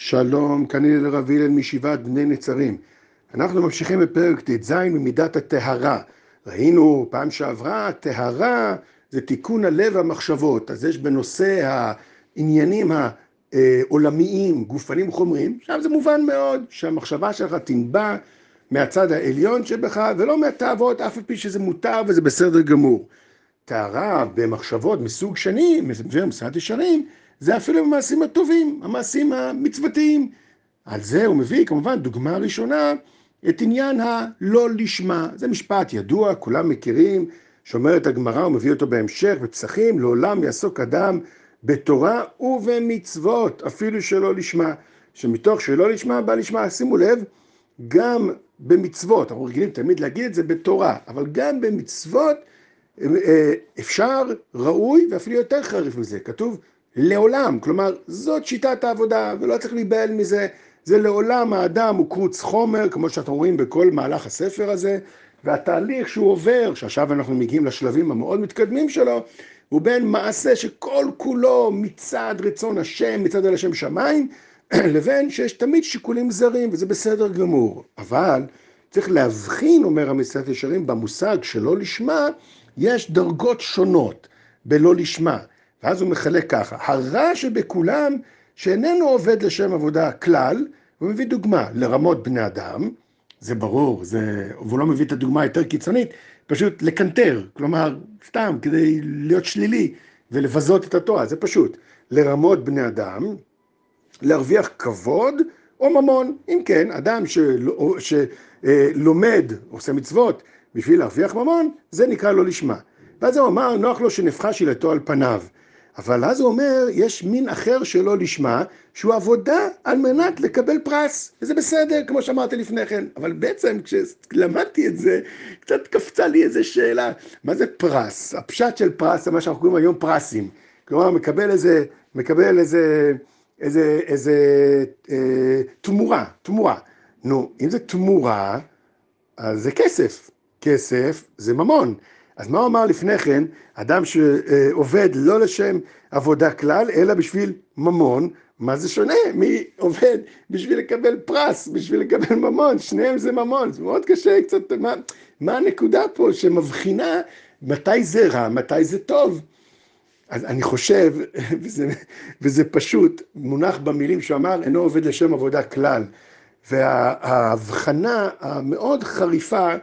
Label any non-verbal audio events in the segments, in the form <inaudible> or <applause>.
שלום, כאן הלל רב הלל מישיבת בני נצרים. אנחנו ממשיכים בפרק ט"ז ממידת הטהרה. ראינו פעם שעברה, טהרה זה תיקון הלב והמחשבות. אז יש בנושא העניינים העולמיים, גופנים חומרים, עכשיו זה מובן מאוד שהמחשבה שלך תנבע מהצד העליון שבך ולא מהתאוות, אף על פי שזה מותר וזה בסדר גמור. טהרה במחשבות מסוג שני, מסעד ישרים, זה אפילו המעשים הטובים, המעשים המצוותיים. על זה הוא מביא כמובן דוגמה ראשונה את עניין הלא לשמה. זה משפט ידוע, כולם מכירים, שאומרת הגמרא, הוא מביא אותו בהמשך, בפסחים, לעולם יעסוק אדם בתורה ובמצוות, אפילו שלא לשמה. שמתוך שלא לשמה בא לשמה, שימו לב, גם במצוות, אנחנו רגילים תמיד להגיד את זה בתורה, אבל גם במצוות אה, אפשר, ראוי ואפילו יותר חריף מזה, כתוב לעולם, כלומר זאת שיטת העבודה ולא צריך להיבהל מזה, זה לעולם האדם הוא קרוץ חומר, כמו שאתם רואים בכל מהלך הספר הזה, והתהליך שהוא עובר, שעכשיו אנחנו מגיעים לשלבים המאוד מתקדמים שלו, הוא בין מעשה שכל כולו מצד רצון השם, מצד על השם שמיים, <clears throat> לבין שיש תמיד שיקולים זרים, וזה בסדר גמור. אבל צריך להבחין, אומר המסעת ישרים, במושג שלא לשמה, יש דרגות שונות בלא לשמה. ואז הוא מחלק ככה, הרע שבכולם שאיננו עובד לשם עבודה כלל, הוא מביא דוגמה לרמות בני אדם, זה ברור, זה, והוא לא מביא את הדוגמה היותר קיצונית, פשוט לקנטר, כלומר, סתם, כדי להיות שלילי ולבזות את התואר, זה פשוט. לרמות בני אדם, להרוויח כבוד או ממון. אם כן, אדם שלומד, עושה מצוות, בשביל להרוויח ממון, זה נקרא לא לשמה. ואז הוא אמר, נוח לו שנפחה שילתו על פניו. אבל אז הוא אומר, יש מין אחר שלא לשמה, שהוא עבודה על מנת לקבל פרס, וזה בסדר, כמו שאמרתי לפני כן. אבל בעצם, כשלמדתי את זה, קצת קפצה לי איזו שאלה, מה זה פרס? הפשט של פרס זה מה שאנחנו קוראים היום פרסים. כלומר, מקבל איזה, מקבל איזה, איזה, איזה אה, תמורה, תמורה. נו, אם זה תמורה, אז זה כסף. כסף זה ממון. אז מה הוא אמר לפני כן? אדם שעובד לא לשם עבודה כלל, אלא בשביל ממון, מה זה שונה? מי עובד בשביל לקבל פרס, בשביל לקבל ממון? שניהם זה ממון, זה מאוד קשה קצת, מה, מה הנקודה פה שמבחינה מתי זה רע, מתי זה טוב? אז אני חושב, <laughs> וזה, וזה פשוט, מונח במילים שהוא אמר, אינו עובד לשם עבודה כלל. וההבחנה המאוד חריפה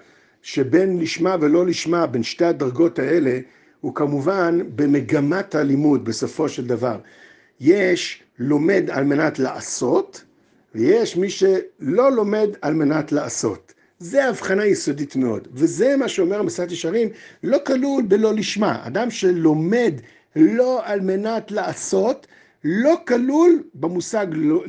שבין לשמה ולא לשמה, בין שתי הדרגות האלה, הוא כמובן במגמת הלימוד בסופו של דבר. יש לומד על מנת לעשות, ויש מי שלא לומד על מנת לעשות. זה הבחנה יסודית מאוד, וזה מה שאומר המסעת ישרים, לא כלול בלא לשמה. אדם שלומד לא על מנת לעשות, לא כלול במושג לא,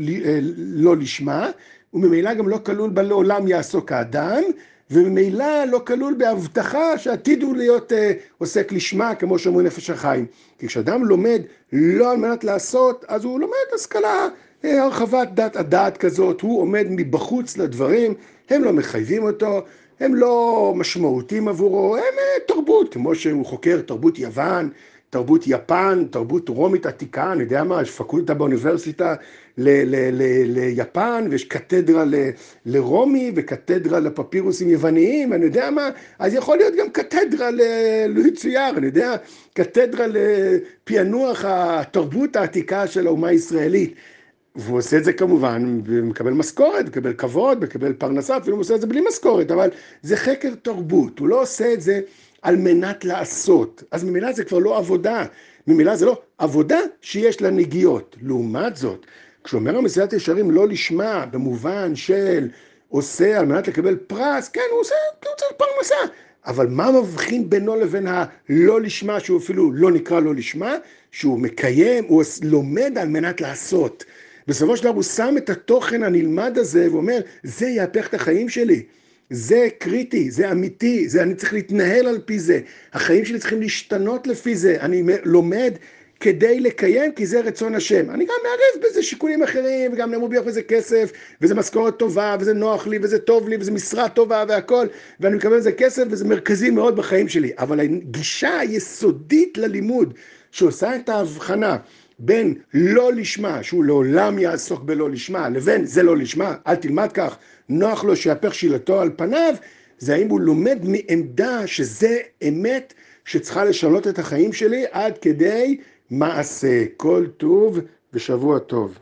לא לשמה, וממילא גם לא כלול בלעולם יעסוק האדם, וממילא לא כלול בהבטחה שעתיד הוא להיות אה, עוסק לשמה, כמו שאומרים נפש החיים. כי כשאדם לומד לא על מנת לעשות, אז הוא לומד השכלה, אה, הרחבת דת הדעת כזאת, הוא עומד מבחוץ לדברים, הם לא מחייבים אותו, הם לא משמעותיים עבורו, הם אה, תרבות, כמו שהוא חוקר תרבות יוון, תרבות יפן, תרבות רומית עתיקה, אני יודע מה, יש פקולטה באוניברסיטה ליפן, ויש קתדרה לרומי, וקתדרה לפפירוסים יווניים, אני יודע מה, אז יכול להיות גם קתדרה ללואי צייר, אני יודע, קתדרה לפענוח התרבות העתיקה של האומה הישראלית. והוא עושה את זה כמובן, ומקבל משכורת, מקבל כבוד, מקבל פרנסה, אפילו הוא עושה את זה בלי משכורת, אבל זה חקר תרבות, הוא לא עושה את זה על מנת לעשות. אז ממילא זה כבר לא עבודה, ממילא זה לא עבודה שיש לה נגיעות. לעומת זאת, כשאומר המסילת ישרים לא לשמה במובן של עושה על מנת לקבל פרס, כן, הוא עושה, הוא צריך פרנסה. אבל מה מבחין בינו לבין הלא לשמה, שהוא אפילו לא נקרא לא לשמה, שהוא מקיים, הוא לומד על מנת לעשות. בסופו של דבר הוא שם את התוכן הנלמד הזה ואומר, זה יהפך את החיים שלי. זה קריטי, זה אמיתי, זה אני צריך להתנהל על פי זה. החיים שלי צריכים להשתנות לפי זה. אני לומד כדי לקיים, כי זה רצון השם. אני גם מערב בזה שיקולים אחרים, וגם אני מרוויח בזה כסף, וזה משכורת טובה, וזה נוח לי, וזה טוב לי, וזה משרה טובה והכל, ואני מקבל בזה כסף, וזה מרכזי מאוד בחיים שלי. אבל הגישה היסודית ללימוד, שעושה את ההבחנה בין לא לשמה, שהוא לעולם יעסוק בלא לשמה, לבין זה לא לשמה, אל תלמד כך, נוח לו שיהפך שילתו על פניו, זה האם הוא לומד מעמדה שזה אמת שצריכה לשנות את החיים שלי עד כדי מעשה. כל טוב ושבוע טוב.